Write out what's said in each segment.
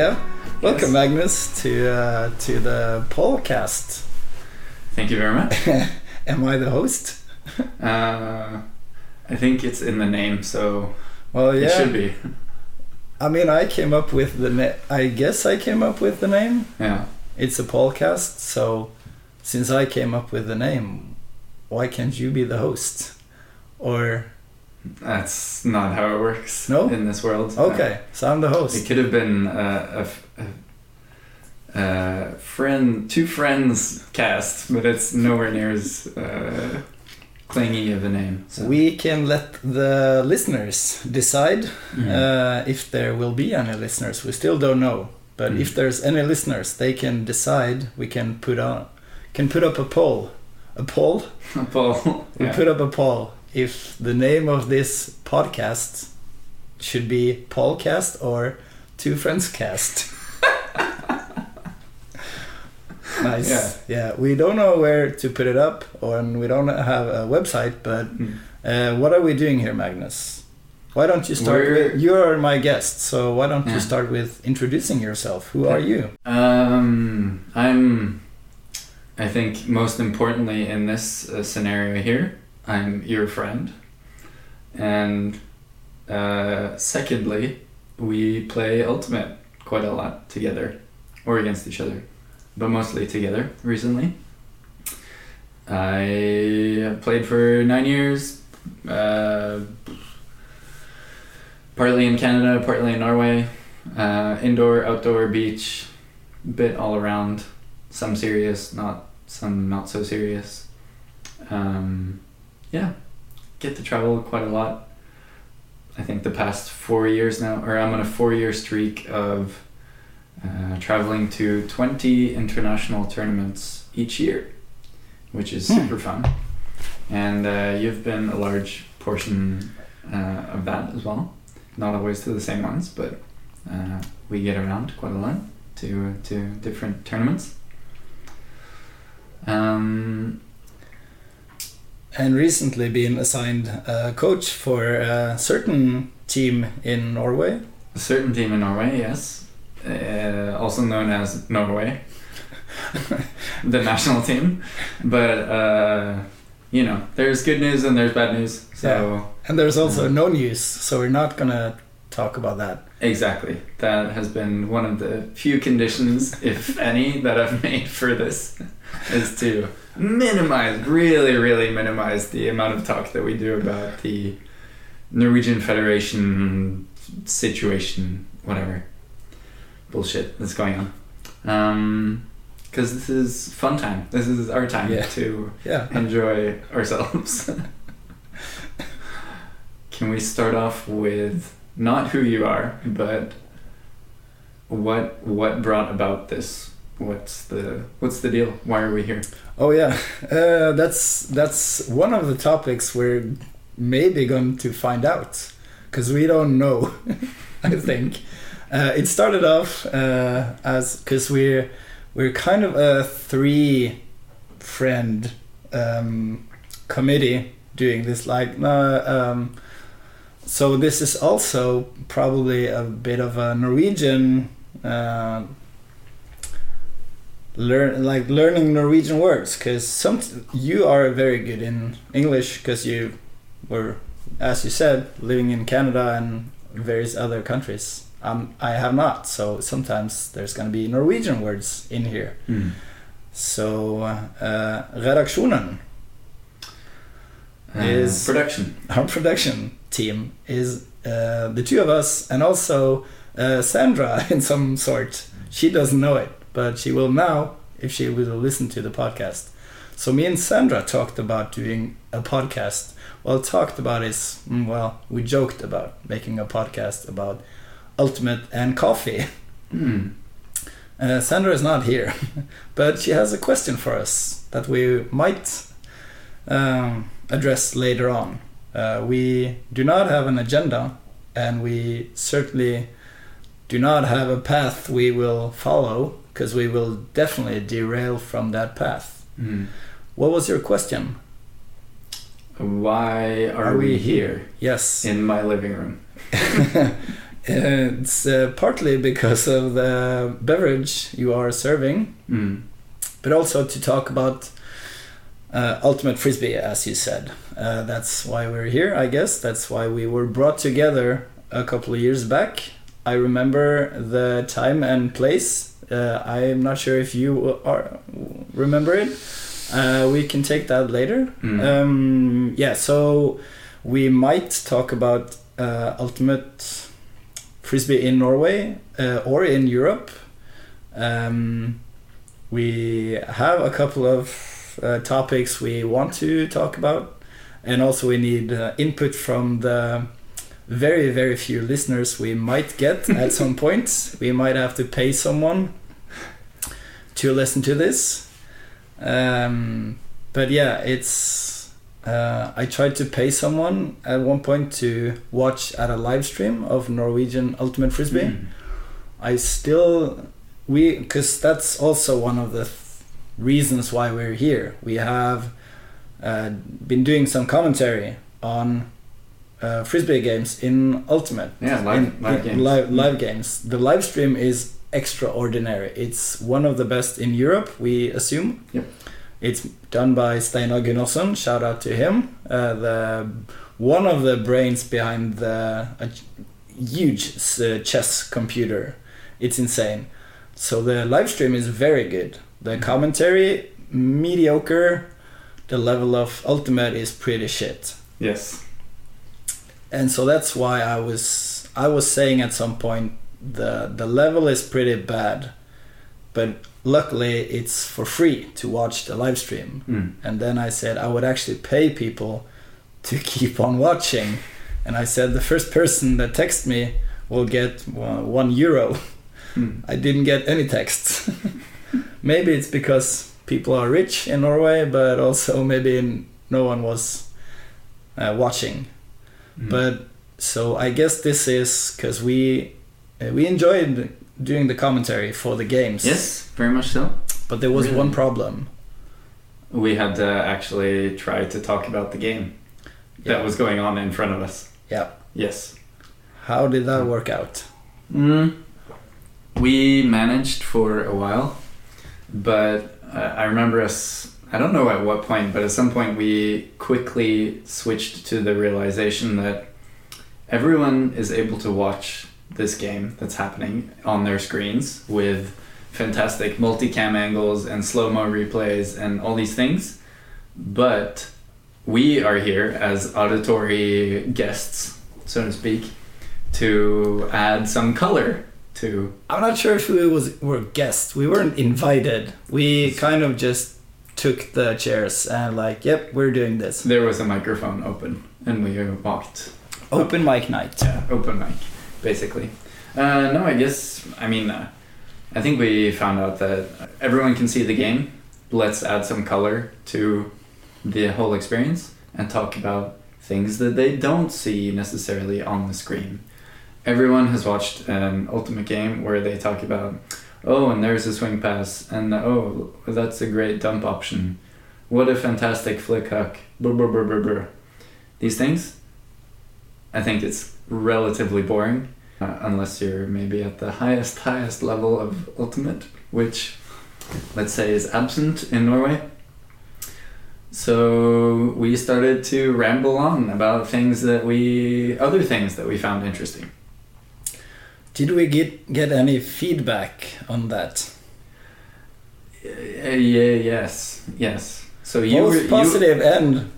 Yeah. Welcome, Yes. Magnus, to uh, to the podcast. Thank you very much. Am I the host? Uh, I think it's in the name, so Well, yeah. it should be. I mean, I came up with the name. I guess I came up with the name. Yeah. It's a podcast, so since I came up with the name, why can't you be the host? Or That's not how it works No? in this world. No. okay, so I'm the host. It could have been uh, a, a- a friend, two friends cast, but it's nowhere near as uh, clingy of a name. So. We can let the listeners decide Mhm. uh, if there will be any listeners. We still don't know, but Mm. if there's any listeners, they can decide. We can put on, can put up a poll, a poll. A poll. We yeah. put up a poll if the name of this podcast should be Paulcast or Two Friends Cast. nice. Yeah. yeah. We don't know where to put it up, or and we don't have a website. But Mm. uh, what are we doing here, Magnus? Why don't you start? We're- With, you are my guest, so why don't Yeah. you start with introducing yourself? Who are you? Um, I'm. I think most importantly in this uh, scenario here, I'm your friend, and uh, secondly, we play Ultimate quite a lot together, or against each other, but mostly together recently. I played for nine years, uh, partly in Canada, partly in Norway, uh, indoor, outdoor, beach, bit all around. Some serious, not some not so serious. Um, yeah, get to travel quite a lot. I think the past four years now, or I'm on a four-year streak of uh, traveling to 20 international tournaments each year, which is Hmm. super fun. And uh, you've been a large portion uh, of that as well. Not always to the same ones, but uh, we get around quite a lot to to different tournaments. Um, And recently been assigned a coach for a certain team in Norway. a certain team in Norway, yes, uh, also known as Norway, the national team. But uh, you know, there's good news and there's bad news. So And there's also no news, so we're not gonna talk about that. exactly, that has been one of the few conditions, if any, that I've made for this, is to minimize, really, really minimize the amount of talk that we do about the Norwegian Federation situation, whatever bullshit that's going on. Um, because this is fun time. This is our time Yeah. to Yeah. enjoy ourselves. Can we start off with not who you are, but what what brought about this? What's the what's the deal? Why are we here? Oh yeah, uh, that's that's one of the topics we're maybe going to find out because we don't know. I think uh, it started off uh, as because we're we're kind of a three friend um, committee doing this like uh, um, so this is also probably a bit of a Norwegian uh, learn like learning Norwegian words because some you are very good in English because you were as you said living in Canada and various other countries. Um, I have not, so sometimes there's gonna be Norwegian words in here. So uh, redaksjonen, Uh, Is- production. our production team, is uh, the two of us and also uh, Sandra in some sort. She doesn't know it, but she will now if she will listen to the podcast. So me and Sandra talked about doing a podcast. Well, talked about is mm, well, we joked about making a podcast about ultimate and coffee. Hmm. Uh, Sandra is not here, but she has a question for us that we might um, address later on. Uh, we do not have an agenda, and we certainly do not have a path we will follow because we will definitely derail from that path. Hmm. What was your question? Why are, Are we, we here Yes. in my living room? It's uh, partly because of the beverage you are serving, Mm. but also to talk about uh, ultimate frisbee, as you said. Uh, that's why we're here, I guess. That's why we were brought together a couple of years back. I remember the time and place. Uh, I'm not sure if you are remember it. Uh, we can take that later. Mm. Um, yeah, so we might talk about uh, ultimate frisbee in Norway uh, or in Europe. Um, we have a couple of uh, topics we want to talk about, and also we need uh, input from the very very few listeners we might get at some point. We might have to pay someone to listen to this. Um, but yeah, it's. Uh, I tried to pay someone at one point to watch at a live stream of Norwegian Ultimate Frisbee. Mm. I still we because that's also one of the th- reasons why we're here. We have uh, been doing some commentary on uh, frisbee games in Ultimate. Yeah, live, in, live in games. Live, live games. The live stream is extraordinary. It's one of the best in Europe, we assume. Yep. It's done by Steinar Gunnarsson. Shout out to him. Uh, the one of the brains behind the a huge uh, chess computer. It's insane. So the live stream is very good. The Mhm. commentary mediocre. The level of ultimate is pretty shit Yes. and so that's why I was I was saying at some point the the level is pretty bad, but luckily it's for free to watch the live stream. Mm. And then I said I would actually pay people to keep on watching, and I said the first person that texts me will get one one euro. Mm. I didn't get any texts. maybe it's because people are rich in Norway, but also maybe no one was uh, watching. Mm. But so I guess this is because we uh, we enjoyed doing the commentary for the games. yes, very much so. But there was Really? one problem. We had to actually try to talk about the game Yeah. that was going on in front of us. Yeah. Yes. How did that work out? Mm. We managed for a while, but uh, I remember us. I don't know at what point, but at some point we quickly switched to the realization that everyone is able to watch this game that's happening on their screens with fantastic multicam angles and slow mo replays and all these things. But we are here as auditory guests, so to speak, to add some color to. I'm not sure if we was were guests. We weren't invited. We kind of just took the chairs and like, yep, we're doing this. There was a microphone open, and we walked. Open mic night. Yeah, open mic, basically. Uh, no, I guess. I mean, uh, I think we found out that everyone can see the game. Let's add some color to the whole experience and talk about things that they don't see necessarily on the screen. Everyone has watched an Ultimate game where they talk about, oh, and there's a swing pass, and oh, that's a great dump option. What a fantastic flick hook. These things, I think it's relatively boring, uh, unless you're maybe at the highest, highest level of Ultimate, which, let's say, is absent in Norway. So we started to ramble on about things that we, other things that we found interesting. Did we get get any feedback on that? Uh, yeah, yes, yes. So you Both were you, positive and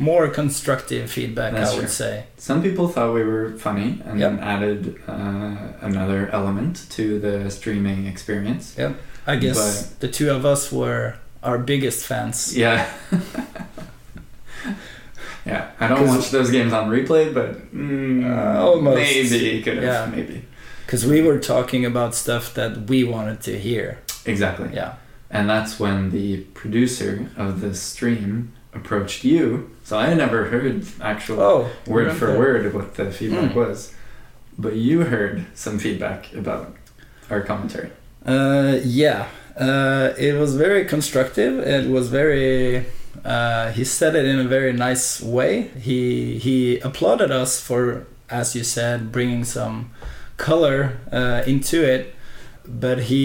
more constructive feedback, That's I would true. say. Some people thought we were funny and Yep. added uh, another element to the streaming experience. I guess the two of us were our biggest fans. Yeah. yeah, I don't watch those games on replay, but mm, Uh, almost. maybe could have, Yeah. maybe Because we were talking about stuff that we wanted to hear. exactly. Yeah. And that's when the producer of the stream approached you. So I never heard actual Oh, word for there. word what the feedback Mm. was, but you heard some feedback about our commentary. Uh, yeah. Uh, it was very constructive. It was very. Uh, he said it in a very nice way. He he applauded us for, as you said, bringing some color uh, into it, but he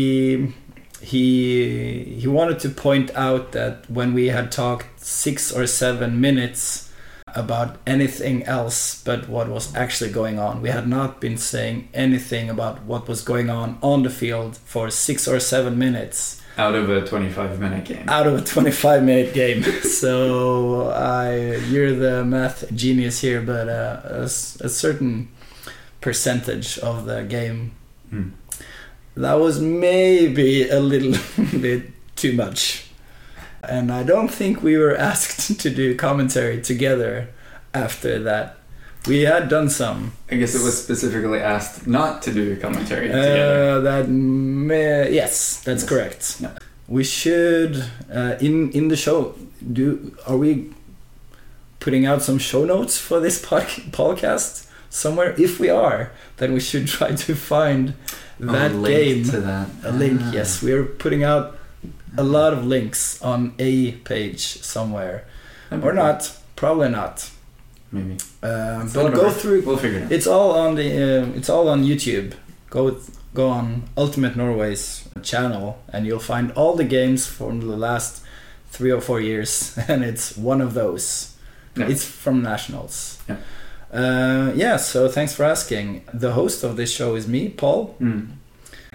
he he wanted to point out that when we had talked six or seven minutes about anything else but what was actually going on, we had not been saying anything about what was going on on the field for six or seven minutes Out of a 25 minute game. out of a 25 minute game. so I, you're the math genius here, but uh, a, a certain percentage of the game Mm. That was maybe a little bit too much. And I don't think we were asked to do commentary together after that. We had done some. I guess it was specifically asked not to do commentary together. Uh, that may, yes, that's Yes. correct. We should uh, in in the show. Do are we putting out some show notes for this pod- podcast somewhere? If we are, then we should try to find that Oh, game. to that. A link, Ah. yes. We are putting out a lot of links on a page somewhere, or not. Probably not. Maybe. It's but go through We'll figure it out. it's all on the. Uh, it's all on YouTube. Go with, go on Ultimate Norway's channel, and you'll find all the games from the last three or four years, and it's one of those. Yeah. It's from nationals. Yeah. Uh, yeah. So thanks for asking. The host of this show is me, Paul. Mm.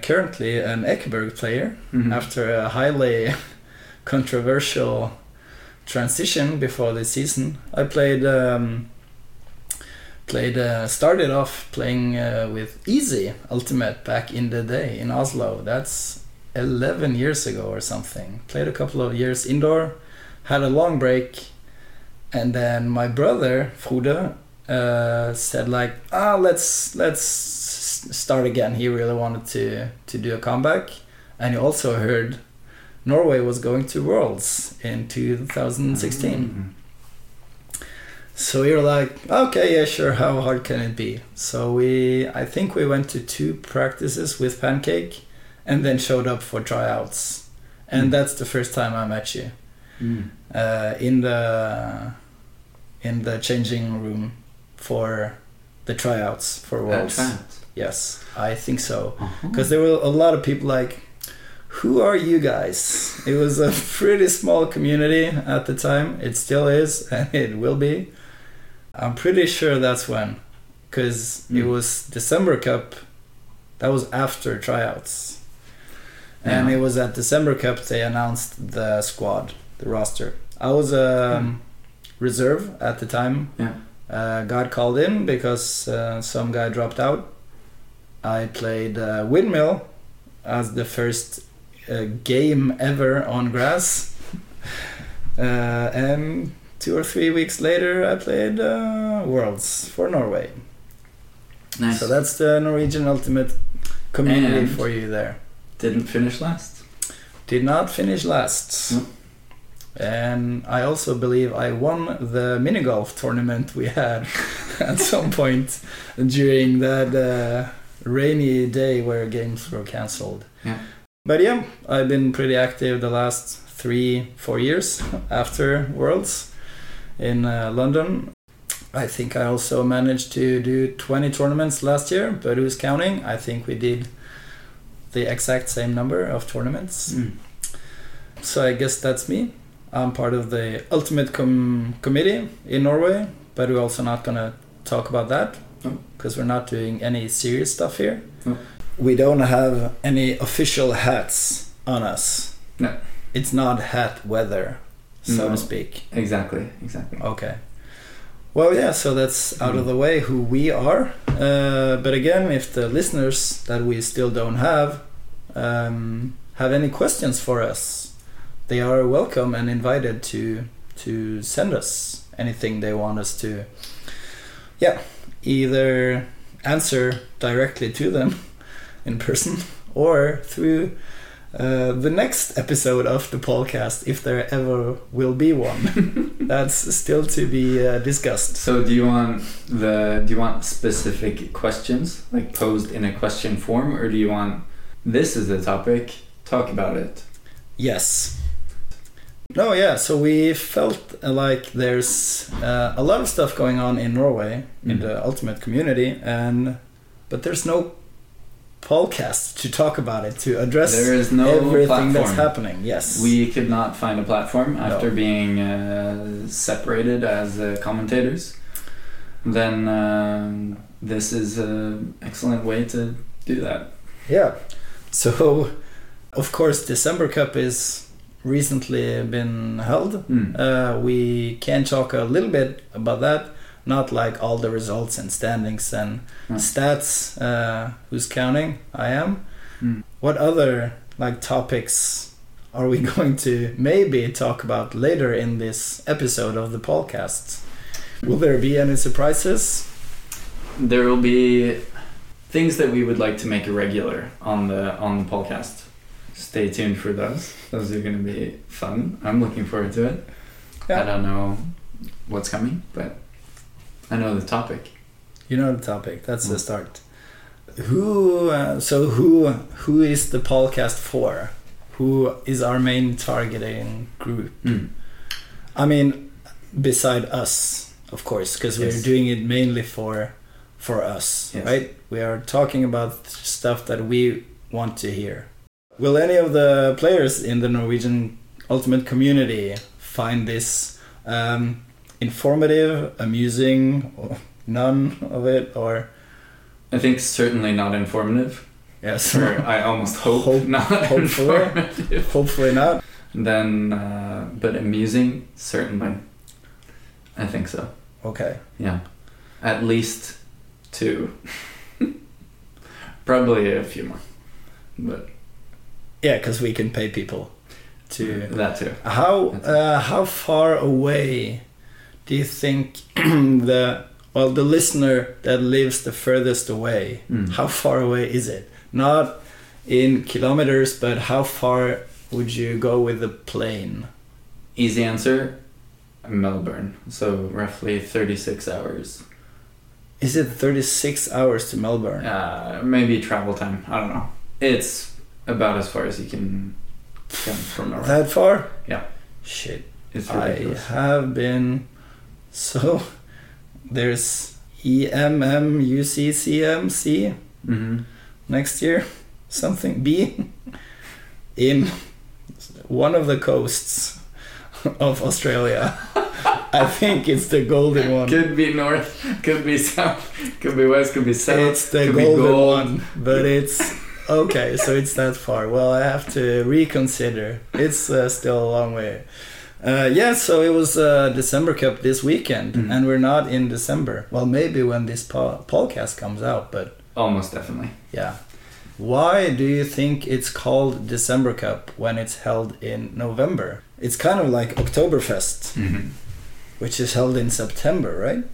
Currently an Ekeberg player Mhm. after a highly controversial transition before the season. I played um, played uh, started off playing uh, with Easy Ultimate back in the day in Oslo. That's 11 years ago or something. Played a couple of years indoor, had a long break, and then my brother Frode uh, said like, ah, let's let's start again. He really wanted to to do a comeback, and he also heard Norway was going to Worlds in 2016. Mm. So we were like, okay, yeah, sure. How hard can it be? So we, I think we went to two practices with Pancake, and then showed up for tryouts, and Mm. that's the first time I met you Mm. uh, in the in the changing room for the tryouts for Uh, tryouts. Yes, I think so. Uh-huh. Because there were a lot of people like, who are you guys? It was a pretty small community at the time. It still is, and it will be. I'm pretty sure that's when, because it Mm. was December Cup. That was after tryouts, and Yeah. it was at December Cup they announced the squad, the roster. I was um, reserve at the time. Yeah. Uh, got called in because uh, some guy dropped out. I played uh, Windmill as the first uh, game ever on grass. uh, and two or three weeks later, I played uh, Worlds for Norway. Nice. So that's the Norwegian Ultimate community And- for you there. Didn't finish last. Did not finish last. No. And I also believe I won the mini golf tournament we had at some point during that uh, rainy day where games were cancelled. Yeah. But yeah, I've been pretty active the last three, four years after Worlds in uh, London. I think I also managed to do 20 tournaments last year, but who's counting? I think we did the exact same number of tournaments. Mm. So I guess that's me. I'm part of the Ultimate com- Committee in Norway, but we're also not gonna talk about that because we're not doing any serious stuff here. No. We don't have any official hats on us. No. It's not hat weather, so No. to speak. Exactly. Exactly. Okay. Well, yeah, so that's out of the way who we are. Uh, but again, if the listeners that we still don't have um, have any questions for us, they are welcome and invited to to send us anything they want us to. Yeah, either answer directly to them in person or through uh, the next episode of the podcast, if there ever will be one. That's still to be uh, discussed. So do you want the do you want specific questions like posed in a question form or do you want this is the topic talk about it? Yes. No, yeah. So we felt uh, like there's uh, a lot of stuff going on in Norway in Mhm. the ultimate community, and but there's no podcast to talk about it, to address There is no everything platform. that's happening. Yes. We could not find a platform No. after being uh, separated as uh, commentators. Then um, this is an excellent way to do that. Yeah. So, of course, December Cup is recently been held. Mm. Uh, we can talk a little bit about that, not like all the results and standings and No. stats. Uh, who's counting? I am. Mm. What other like topics are we going to maybe talk about later in this episode of the podcast? Will there be any surprises? There will be things that we would like to make a regular on the on the podcast. Stay tuned for those. Those are going to be fun. I'm looking forward to it. Yeah. I don't know what's coming, but I know the topic. You know the topic. That's the Mm. start. Who? Uh, so who? Who is the podcast for? Who is our main targeting group? Mm. I mean, beside us, of course, because we're doing it mainly for for us, Yes. right? We are talking about stuff that we want to hear. Will any of the players in the Norwegian Ultimate community find this um, informative, amusing, or none of it, or I think certainly not informative. yes, Or I almost hope, Hope- not hopefully. informative. hopefully not. Then, uh, but amusing, certainly. I think so. Okay. Yeah, at least two. Probably a few more, but Yeah, because we can pay people to that too. How uh, how far away do you think the well the listener that lives the furthest away? Mm. How far away is it? Not in kilometers, but how far would you go with the plane? Easy answer, Melbourne. So roughly thirty-six hours. Is it thirty six hours to Melbourne? Uh, maybe travel time. I don't know. It's about as far as you can come from Norway. That far? Yeah. Shit. It's I have been so there's E EMMUCCMC hmm next year, something B, in one of the coasts of Australia. I think it's the golden one. Could be north, could be south, could be west, could be south. It's the golden gold. one, but it's okay. So it's that far. Well, I have to reconsider. It's uh, still a long way. Uh, yeah, so it was uh, December Cup this weekend, Mhm. and we're not in December. Well, maybe when this po- podcast comes out, but Almost definitely. Yeah. Why do you think it's called December Cup when it's held in November? It's kind of like Oktoberfest, Mm-hmm. which is held in September, right?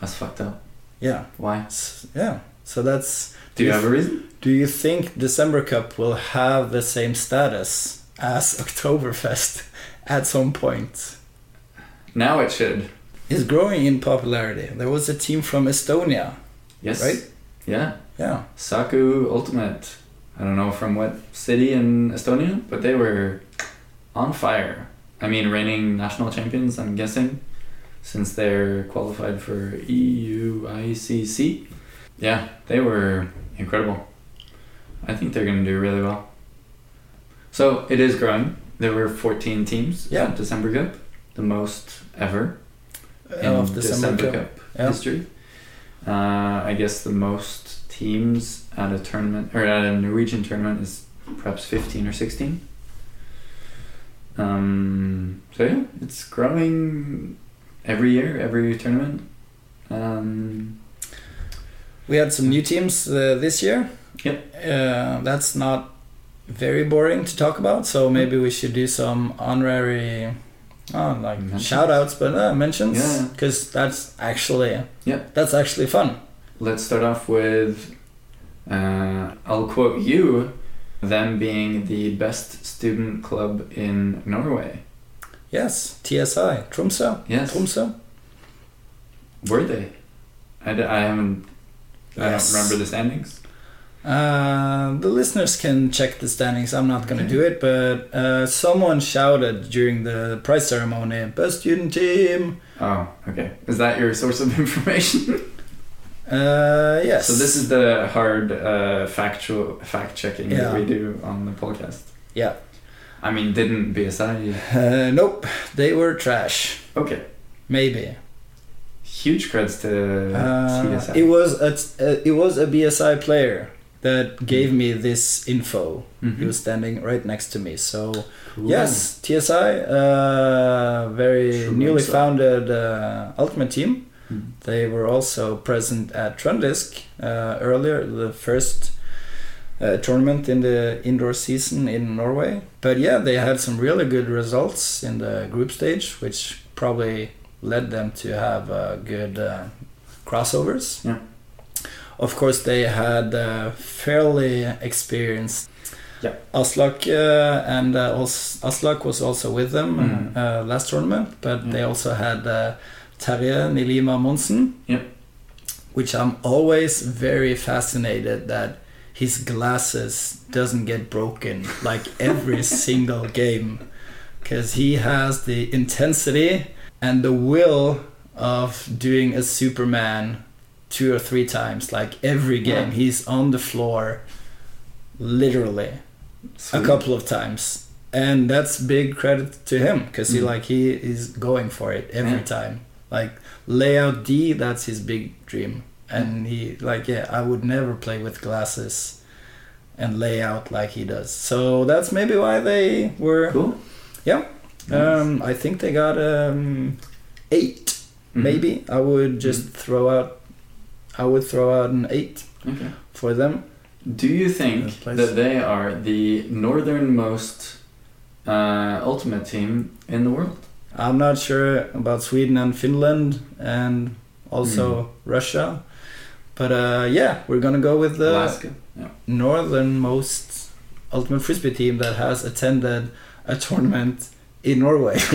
That's fucked up. Yeah. Why? S- Yeah. So that's. Do you have a reason? Do you think December Cup will have the same status as Oktoberfest at some point? Now it should. It's growing in popularity. There was a team from Estonia, Yes. right? Yeah. Yeah. Saku Ultimate. I don't know from what city in Estonia, but they were on fire. I mean, reigning national champions, I'm guessing, since they're qualified for EUICC. Yeah, they were incredible. I think they're going to do really well. So it is growing. There were 14 teams Yeah. at December Cup, the most ever in Of December, Cup. Yeah. history. Uh, I guess the most teams at a tournament or at a Norwegian tournament is perhaps fifteen or sixteen. Um, so yeah, it's growing every year, every tournament. Um, We had some new teams uh, this year. Yep. Uh, that's not very boring to talk about, so maybe we should do some honorary, oh, like Mentions. shout outs, but uh, mentions, Yeah. because that's actually, Yep. that's actually fun. let's start off with. Uh, I'll quote you, them being the best student club in Norway. Yes, TSI, Tromsø, Yes. Tromsø. Were they? I, d- I haven't. I don't remember the standings. Uh, the listeners can check the standings. I'm not gonna Okay. do it, but uh, someone shouted during the prize ceremony, "Best student team." Oh, okay. Is that your source of information? Uh, yes. So this is the hard uh, factual fact checking that we do on the podcast. Yeah. I mean, didn't BSI? Uh, nope, they were trash. Okay. Maybe. Huge creds to Uh, TSI. it was a uh, it was a BSI player that gave me this info. Mhm. He was standing right next to me. So Cool. yes, TSI, uh, very Sure newly sense. founded uh, Ultimate Team. Mhm. They were also present at Trundisk uh, earlier, the first uh, tournament in the indoor season in Norway. But yeah, they had some really good results in the group stage, which probably led them to have uh, good uh, crossovers. Yeah. Of course, they had uh, fairly experienced. Yeah. Aslak uh, and uh, Aslak was also with them uh, last tournament, but Yeah. they also had uh, Terje Nilima Monsen, Yeah. which I'm always very fascinated that his glasses doesn't get broken like every single game because he has the intensity and the will of doing a Superman two or three times like every game Yeah. he's on the floor literally Sweet. a couple of times and that's big credit to him because he Mhm. like he is going for it every Yeah. time like layout d that's his big dream and he like yeah i would never play with glasses and layout like he does so that's maybe why they were Cool. Yeah. Um i think they got um eight Mhm. maybe i would just throw out i would throw out an eight Okay. for them Do you think that they are the northernmost uh, ultimate team in the world? I'm not sure about Sweden and Finland and also Mm. Russia. But uh, yeah, we're gonna go with the Alaska. Yeah. northernmost Ultimate Frisbee team that has attended a tournament in Norway.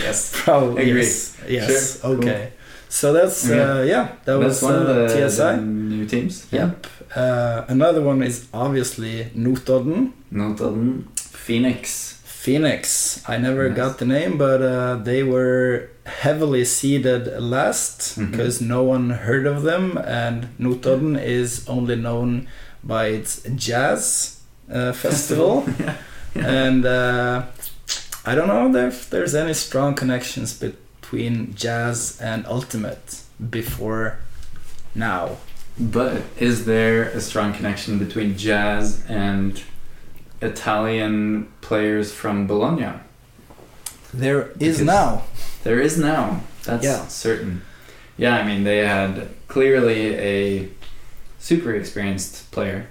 Yes. Probably. Agree. Yes. yes. Sure. Okay. So that's Okay. uh, yeah. That That's was one of uh, the, TSI. the new teams. Yep. Uh, another one is obviously Notodden. Notodden, Phoenix. Phoenix. I never Nice. got the name, but uh, they were heavily seeded last because no one heard of them, and Notodden is only known by its jazz uh, festival. yeah. And uh, I don't know if there's any strong connections between jazz and ultimate before now. But is there a strong connection between jazz and Italian players from Bologna? There is Because- now. There is now. That's Yeah. certain. Yeah, I mean they had clearly a super experienced player.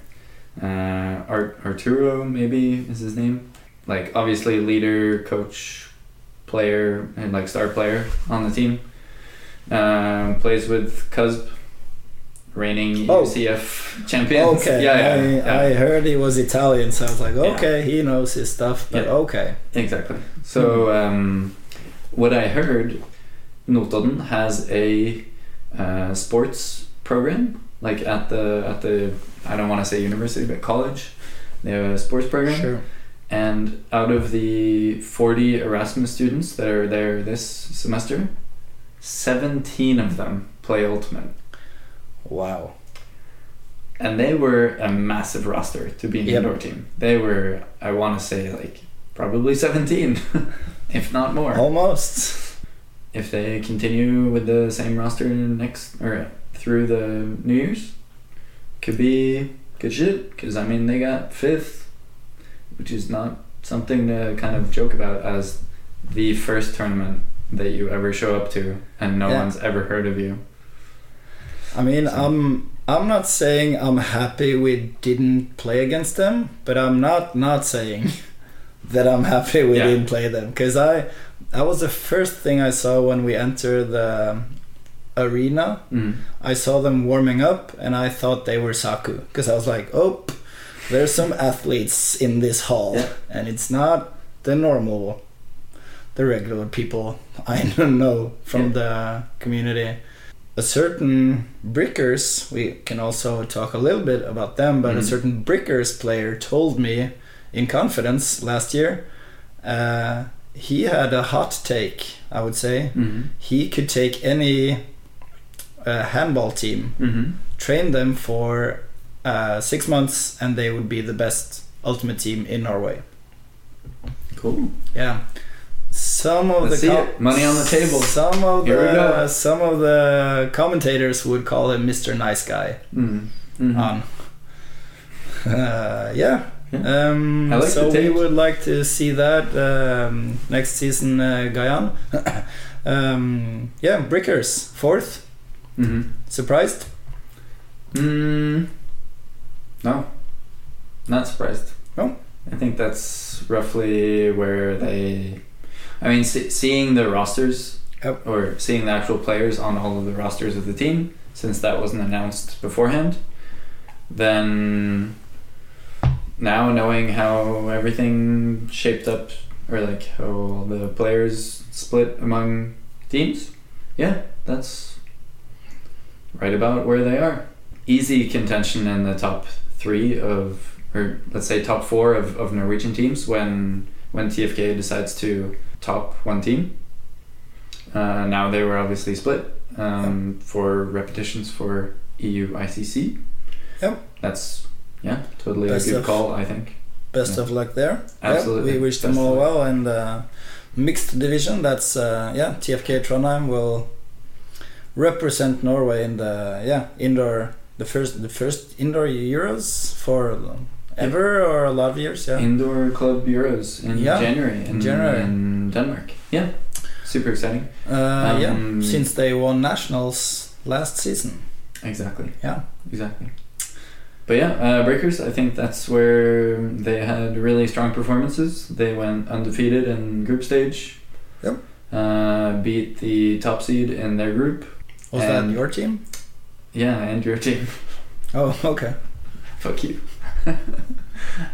Uh, Ar- Arturo maybe is his name. Like obviously leader, coach, player, and like star player on the team. Um, plays with CUSB, reigning Oh. UCF champions. Okay, Yeah, yeah, I, yeah. I heard he was Italian, so I was like, okay, he knows his stuff, but okay. Exactly. So um, what I heard, Notodden has a uh, sports program, like at the at the I don't want to say university, but college. They have a sports program, Sure. and out of the forty Erasmus students that are there this semester, seventeen of them play ultimate, Wow. and they were a massive roster to be an Yep. indoor team. They were, I want to say, like probably seventeen, if not more. Almost. if they continue with the same roster next or through the New Year's, could be good shit. Because I mean, they got fifth, which is not something to kind of joke about as the first tournament that you ever show up to, and no Yeah. one's ever heard of you. I mean, So- I'm I'm not saying I'm happy we didn't play against them, but I'm not not saying that I'm happy we Yeah. didn't play them because I that was the first thing I saw when we entered the arena. Mm. I saw them warming up and I thought they were Saku because I was like, oh, there's some athletes in this hall Yeah. and it's not the normal, the regular people I don't know from Yeah. the community. A certain Brickers, we can also talk a little bit about them, but a Mhm. certain Brickers player told me in confidence last year. Uh, he had a hot take, I would say Mm. he could take any a handball team, Mm-hmm. train them for uh, six months, and they would be the best ultimate team in Norway. Cool. Yeah. Some of Let's the it. Money on the table. Some of Here the some of the commentators would call him Mr. Nice Guy. Mm-hmm. On. Uh, yeah. Yeah. Um, like so we would like to see that um, next season, uh, Guyane. um, yeah, Brickers fourth. Mm-hmm. Surprised? Mm, no, not surprised. No? I think that's roughly where they. I mean, see, seeing the rosters Yep. or seeing the actual players on all of the rosters of the team, since that wasn't announced beforehand, then now knowing how everything shaped up or like how the players split among teams, yeah, that's right about where they are. Easy contention in the top three of, or let's say top four of, of Norwegian teams when when TFK decides to top one team. Uh, now they were obviously split um, for repetitions for EU ICC. Yep. That's yeah, totally Best a good of- call. I think. Best Yeah. of luck there. Absolutely. Yeah, we wish them Best of all well. And uh, mixed division, that's uh, yeah, TFK Trondheim will represent Norway in the yeah indoor the first the first indoor Euros for ever or a lot of years. Yeah. Indoor Club Euros in Yeah, January in, January. in Denmark. Yeah, super exciting. Uh, yeah, Um, since they won nationals last season. Exactly. Yeah. Exactly. But yeah, uh, Breakers. I think that's where they had really strong performances. They went undefeated in group stage. Yep. Uh, beat the top seed in their group. Was And- that your team? Yeah, and your team. Oh, okay. Fuck you. no,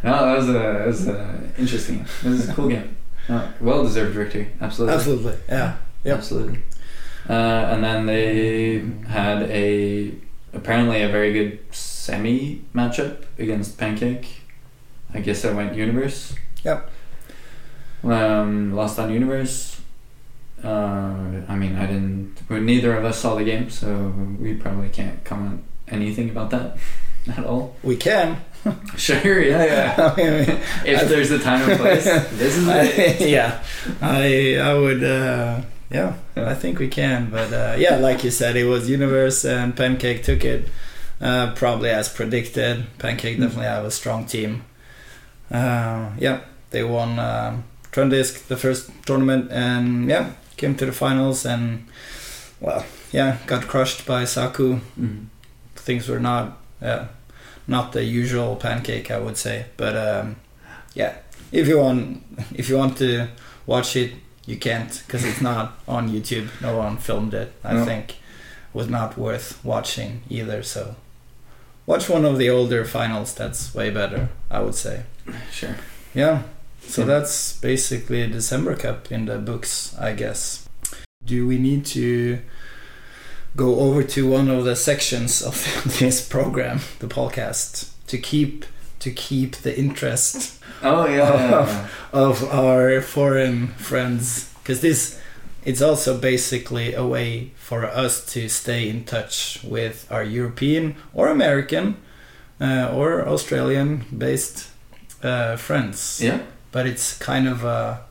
that was a that was a interesting. It was a cool game. No, well deserved victory. Absolutely. Absolutely. Yeah. Yep. Absolutely. Uh, and then they had a apparently a very good semi matchup against Pancake. I guess I went Universe. Yep. Um, lost on Universe. Uh, I mean, I didn't. well, Neither of us saw the game, so we probably can't comment anything about that at all. We can. Sure, yeah, yeah. I mean, If there's a time and place, this is it. yeah, I I would uh, yeah, Yeah. I think we can, but uh, yeah, like you said, it was Universe and Pancake took it uh, probably as predicted. Pancake Mm. definitely have a strong team. Uh, yeah, they won um, Trondheim the first tournament and yeah, came to the finals and well, yeah, got crushed by Saku. Mhm. Things were not yeah, not the usual Pancake, I would say, but um, yeah, if you want if you want to watch it you can't because it's not on youtube no one filmed it i No. think was not worth watching either so watch one of the older finals that's way better i would say Sure. yeah so that's basically december cup in the books i guess do we need to go over to one of the sections of this program the podcast to keep to keep the interest Oh yeah. yeah. of our foreign friends because this it's also basically a way for us to stay in touch with our European or American uh, or Australian based uh, friends. yeah. But it's kind of a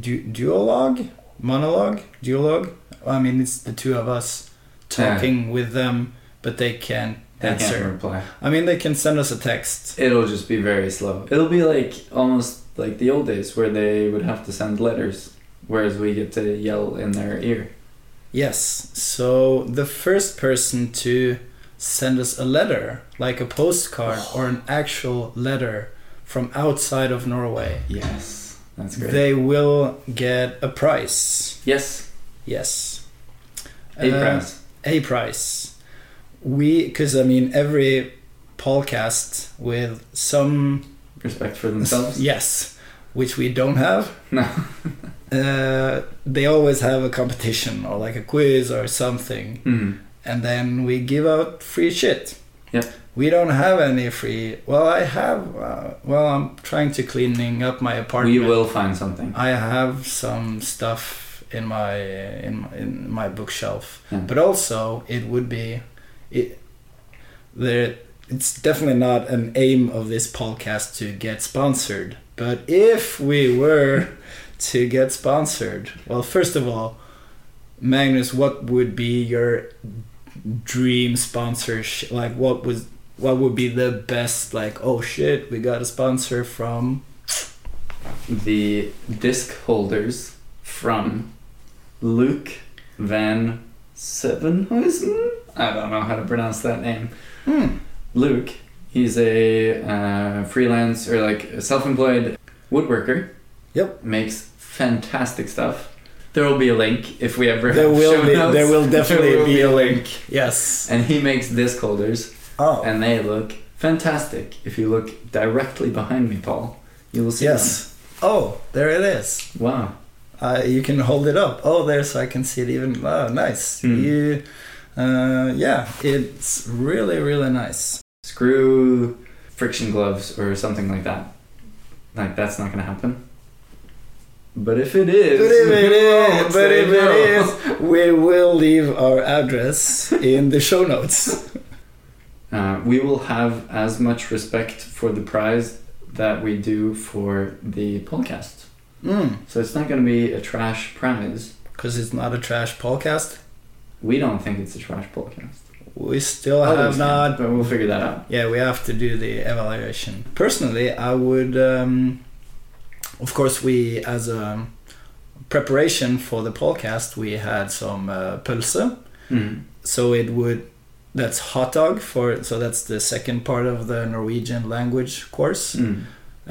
du- duologue, monologue, duologue. I mean, it's the two of us talking with them, but they can't They can't answer. reply. I mean, they can send us a text. It'll just be very slow. It'll be like almost like the old days where they would have to send letters, whereas we get to yell in their ear. Yes. So the first person to send us a letter, like a postcard or an actual letter from outside of Norway, Yes, that's great. they will get a prize. yes, Yes. a Uh, prize. A prize. We, because I mean, every podcast with some. Respect for themselves. Yes. Which we don't have. No. Uh, they always have a competition or like a quiz or something. Mhm. and then we give out free shit. Yep. We don't have any free. Well, I have. Uh, well, I'm trying to cleaning up my apartment. We will find something. I have some stuff in my in my, in my bookshelf. Yeah. But also, it would be it. There, it's definitely not an aim of this podcast to get sponsored. But if we were to get sponsored, well, first of all, Magnus, what would be your dream sponsorship? Like, what was what would be the best? Like, oh shit, we got a sponsor from. the disc holders from Luke Van Sevenhuizen. I don't know how to pronounce that name. Hmm. Luke, he's a uh, freelance or like a self-employed woodworker. Yep. Makes fantastic stuff. There will be a link if we ever There have will show be. notes. There will definitely There will be a link. Yes. And he makes disc holders, Oh. and they look fantastic. If you look directly behind me, Paul, you will see Yes. Oh, there it is. Wow. Uh, you can hold it up. Oh, there, so I can see it even. Oh, nice. Hmm. You, uh, yeah, it's really, really nice. screw friction gloves or something like that. Like that's not gonna happen. But if it is, But if it oh, but if it is, we will leave our address in the show notes. Uh, we will have as much respect for the prize that we do for the podcast. Mm, So it's not gonna be a trash prize. because it's not a trash podcast. We don't think it's a trash podcast. We still Others have not. but we'll figure that out. Yeah, we have to do the evaluation. Personally, I would. Um, of course, we as a preparation for the podcast, we had some uh, pølse. Mm. so it would that's hot dog for so that's the second part of the norwegian language course Mm.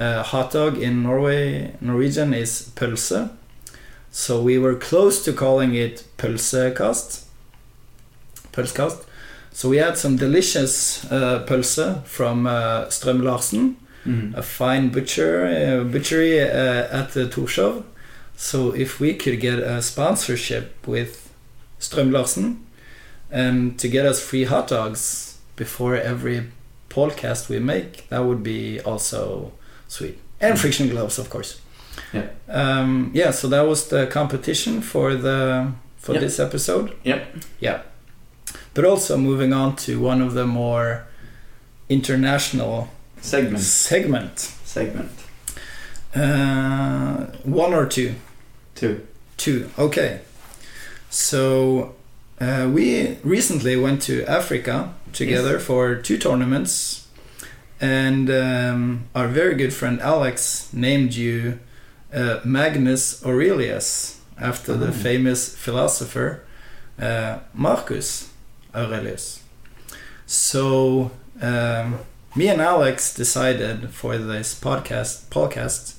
uh, hot dog in norway norwegian is pølse so we were close to calling it pølsekast pølsekast so we had some delicious uh, pølse from uh, strøm larsen Mm. a fine butcher uh, butchery uh, at the Torshov. So if we could get a sponsorship with Strøm Larsen and to get us free hot dogs before every podcast we make, that would be also sweet. And friction gloves, of course. Yeah. Um, yeah. So that was the competition for the for Yep. this episode. Yep. Yeah. But also moving on to one of the more international Segment. segment. Segment. Uh, one or two? Two. Two. Okay. So uh, we recently went to Africa together for two tournaments, and um, our very good friend Alex named you uh, Magnus Aurelius after Oh. the famous philosopher uh, Marcus Aurelius. So um, me and Alex decided for this podcast podcast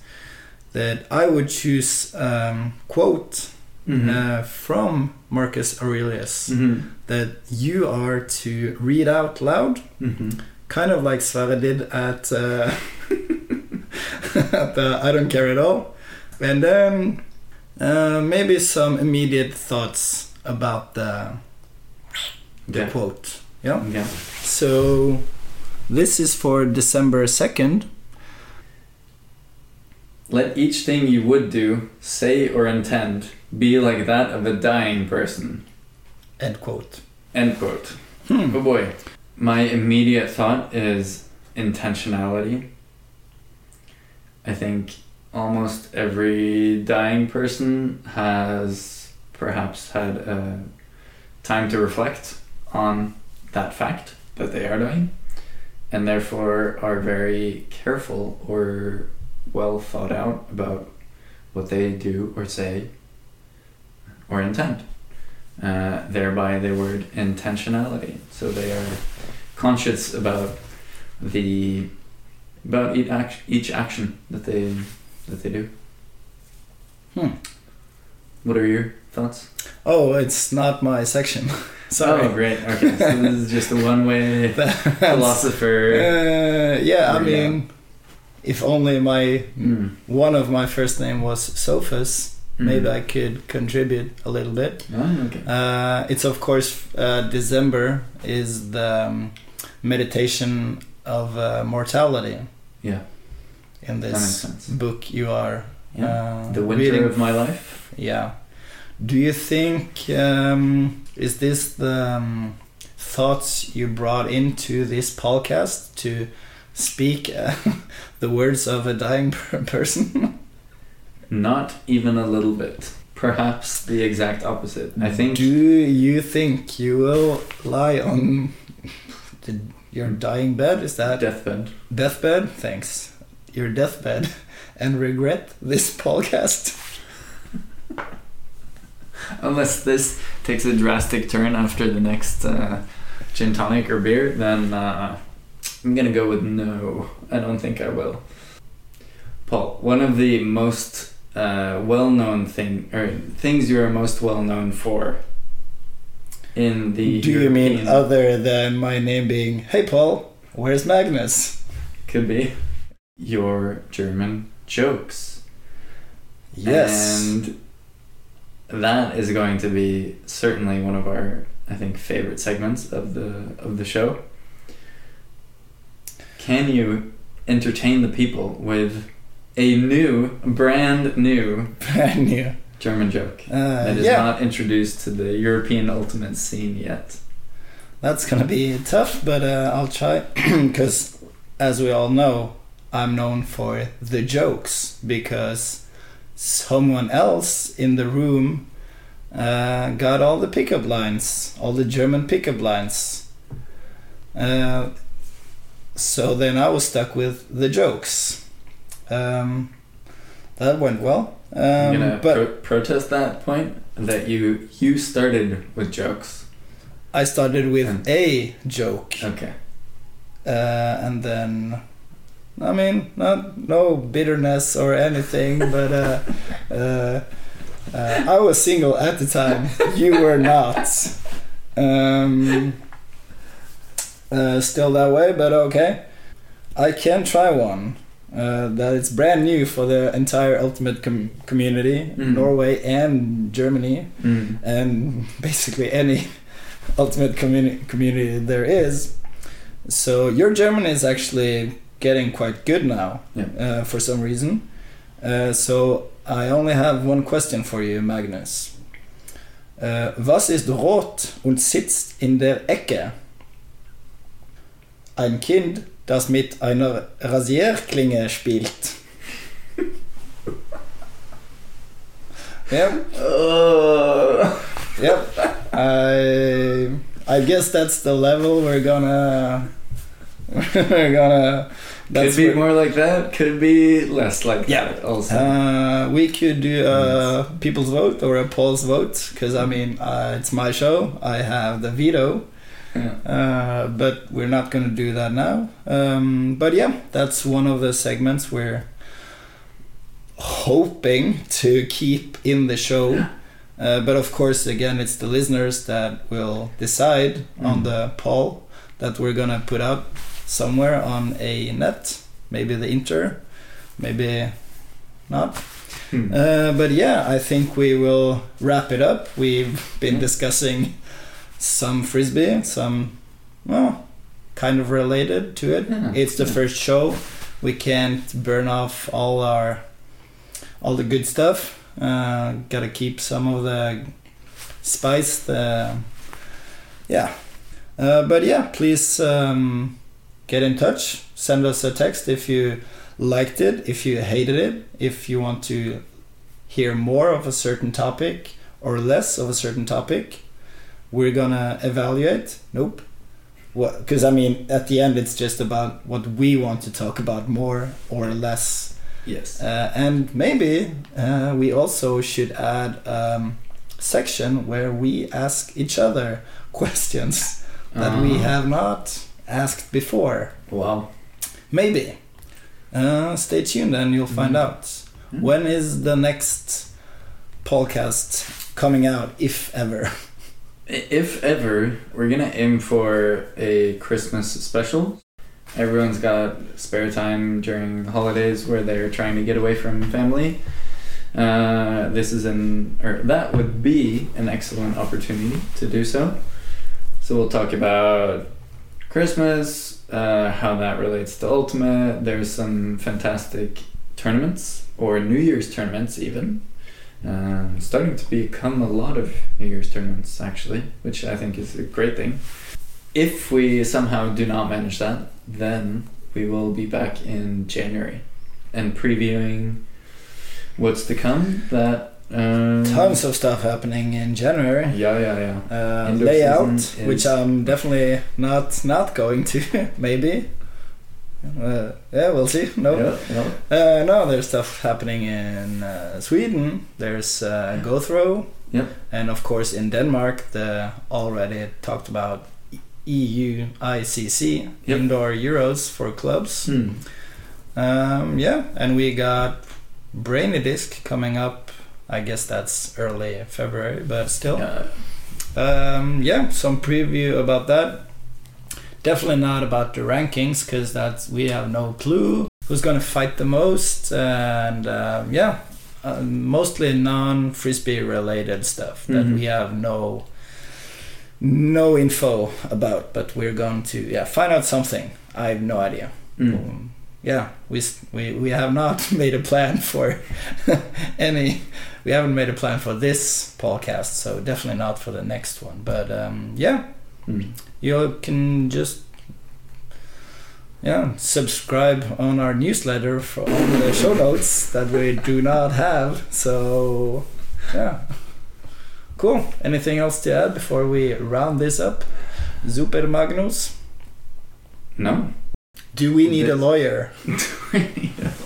that I would choose um, quote Mhm. uh, from Marcus Aurelius Mhm. that you are to read out loud, Mhm. kind of like Sverre did at, uh, at the I Don't Care at All, and then uh, maybe some immediate thoughts about the, the Yeah. quote. Yeah. Yeah. So this is for December 2nd. Let each thing you would do, say or intend, be like that of a dying person. End quote. End quote. Hmm. Oh boy. My immediate thought is intentionality. I think almost every dying person has perhaps had a time to reflect on that fact that they are dying and therefore are very careful or well thought out about what they do or say or intend. Uh, thereby the word intentionality. So they are conscious about the about each action, each action that they that they do. Hmm. What are your thoughts? Oh, it's not my section. Sorry. Oh, great. Okay, so this is just a one-way philosopher. Uh, yeah, I There you go. mean, if only my Mm. one of my first name was Sophus, maybe I could contribute a little bit. Oh, okay. Uh, it's of course uh, December is the um, meditation of uh, mortality Yeah, in this book you are Yeah. uh, the winter reading of my life. yeah Do you think um, is this the um, thoughts you brought into this podcast to speak uh, the words of a dying per- person? Not even a little bit. Perhaps the exact opposite. I think. Do you think you will lie on the, your dying bed? Is that Deathbed. deathbed? Thanks. Your deathbed, and regret this podcast? Unless this takes a drastic turn after the next uh, gin tonic or beer, then uh, I'm gonna go with no. I don't think I will. Paul, one of the most uh, well-known thing or things you are most well known for in the Do you mean other than my name being Hey Paul? Where's Magnus? could be your German jokes? Yes. And that is going to be certainly one of our, I think, favorite segments of the of the show. Can you entertain the people with a new, brand new Brand new. German joke Uh, that is yeah, not introduced to the European ultimate scene yet? that's gonna be tough, but uh, I'll try. Because, as we all know, I'm known for the jokes because someone else in the room uh, got all the pickup lines, all the German pickup lines. Uh, so then I was stuck with the jokes. Um, that went well. Um, I'm gonna but pro- protest that point that you you started with jokes. I started with a joke. Okay. uh, and then I mean not no bitterness or anything, but uh, uh, uh, I was single at the time. You were not. Um, uh, still that way, but okay. I can try one. Uh, that it's brand new for the entire ultimate com- community, Mm. Norway and Germany Mm. and basically any ultimate communi- community there is. So your German is actually getting quite good now, Yeah. uh, for some reason. Uh, so I only have one question for you, Magnus. Uh, was ist rot und sitzt in der Ecke? Ein Kind, das mit einer Rasierklinge spielt. yeah. Yep. I I guess that's the level we're gonna we're gonna Could be more like that. Could be less like Yeah. that. Also. uh, we could do a people's vote or a poll's vote because I mean uh, it's my show. I have the veto, yeah. uh, but we're not gonna do that now. Um, but yeah, that's one of the segments we're hoping to keep in the show. Uh, but of course, again, it's the listeners that will decide on Mm. the poll that we're gonna put up somewhere on a net, maybe the inter, maybe not. Hmm. Uh, but yeah, I think we will wrap it up. We've been Yeah. discussing some frisbee, some well, kind of related to it. Yeah. It's the Yeah. first show. We can't burn off all our all the good stuff. Uh, gotta keep some of the spice. The yeah, uh, but yeah, please um, get in touch. Send us a text if you liked it, if you hated it, if you want to hear more of a certain topic or less of a certain topic. We're gonna evaluate. Nope. Because I mean, at the end, it's just about what we want to talk about more or less. Yes. Uh, and maybe uh, we also should add um, section where we ask each other questions that we Uh, have not asked before. Wow. Maybe. Uh, stay tuned and you'll find Mhm. out. Mhm. When is the next podcast coming out, if ever? If ever, we're gonna aim for a Christmas special. Everyone's got spare time during the holidays where they're trying to get away from family. Uh, this is an, or that would be an excellent opportunity to do so. So we'll talk about Christmas, uh, how that relates to Ultimate. There's some fantastic tournaments or New Year's tournaments even Um, starting to become a lot of New Year's tournaments actually, which I think is a great thing. If we somehow do not manage that, then we will be back in January and previewing what's to come. That um, Tons of stuff happening in January. Yeah, yeah, yeah. Uh, layout, which I'm definitely not not going to. maybe. Uh, yeah, we'll see. No, Yeah, yeah. uh, no. There's stuff happening in uh, Sweden. There's uh, Go Throw. Yep. And of course in Denmark, the already talked about EU ICC Yep. indoor Euros for clubs. Hmm. Um, yeah, and we got Brainy Disc coming up. I guess that's early February, but still. Yeah. Um, yeah, some preview about that. Definitely not about the rankings because that's we have no clue who's gonna fight the most, and um, yeah, uh, mostly non frisbee related stuff that Mhm. we have no no info about, but we're going to yeah find out something. I have no idea. Mm. Um, yeah, we, we we have not made a plan for any. We haven't made a plan for this podcast, so definitely not for the next one. But um, yeah, Mm. you can just yeah subscribe on our newsletter for on the show notes that we do not have. So yeah, cool. Anything else to add before we round this up? Super Magnus. No. Do we need a This- lawyer?